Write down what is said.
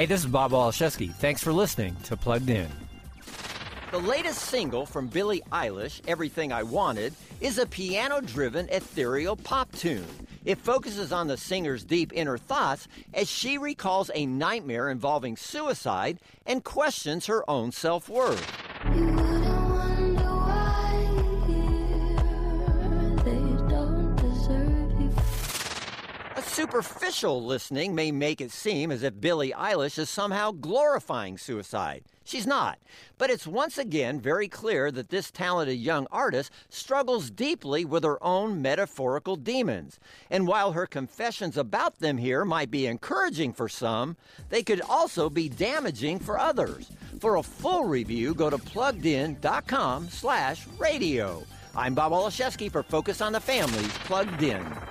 Hey, this is Bob Waliszewski. Thanks for listening to Plugged In. The latest single from Billie Eilish, Everything I Wanted, is a piano driven ethereal pop tune. It focuses on the singer's deep inner thoughts as she recalls a nightmare involving suicide and questions her own self worth. Superficial listening may make it seem as if Billie Eilish is somehow glorifying suicide. She's not. But it's once again very clear that this talented young artist struggles deeply with her own metaphorical demons. And while her confessions about them here might be encouraging for some, they could also be damaging for others. For a full review, go to pluggedin.com slash radio. I'm Bob Waliszewski for Focus on the Family's Plugged In.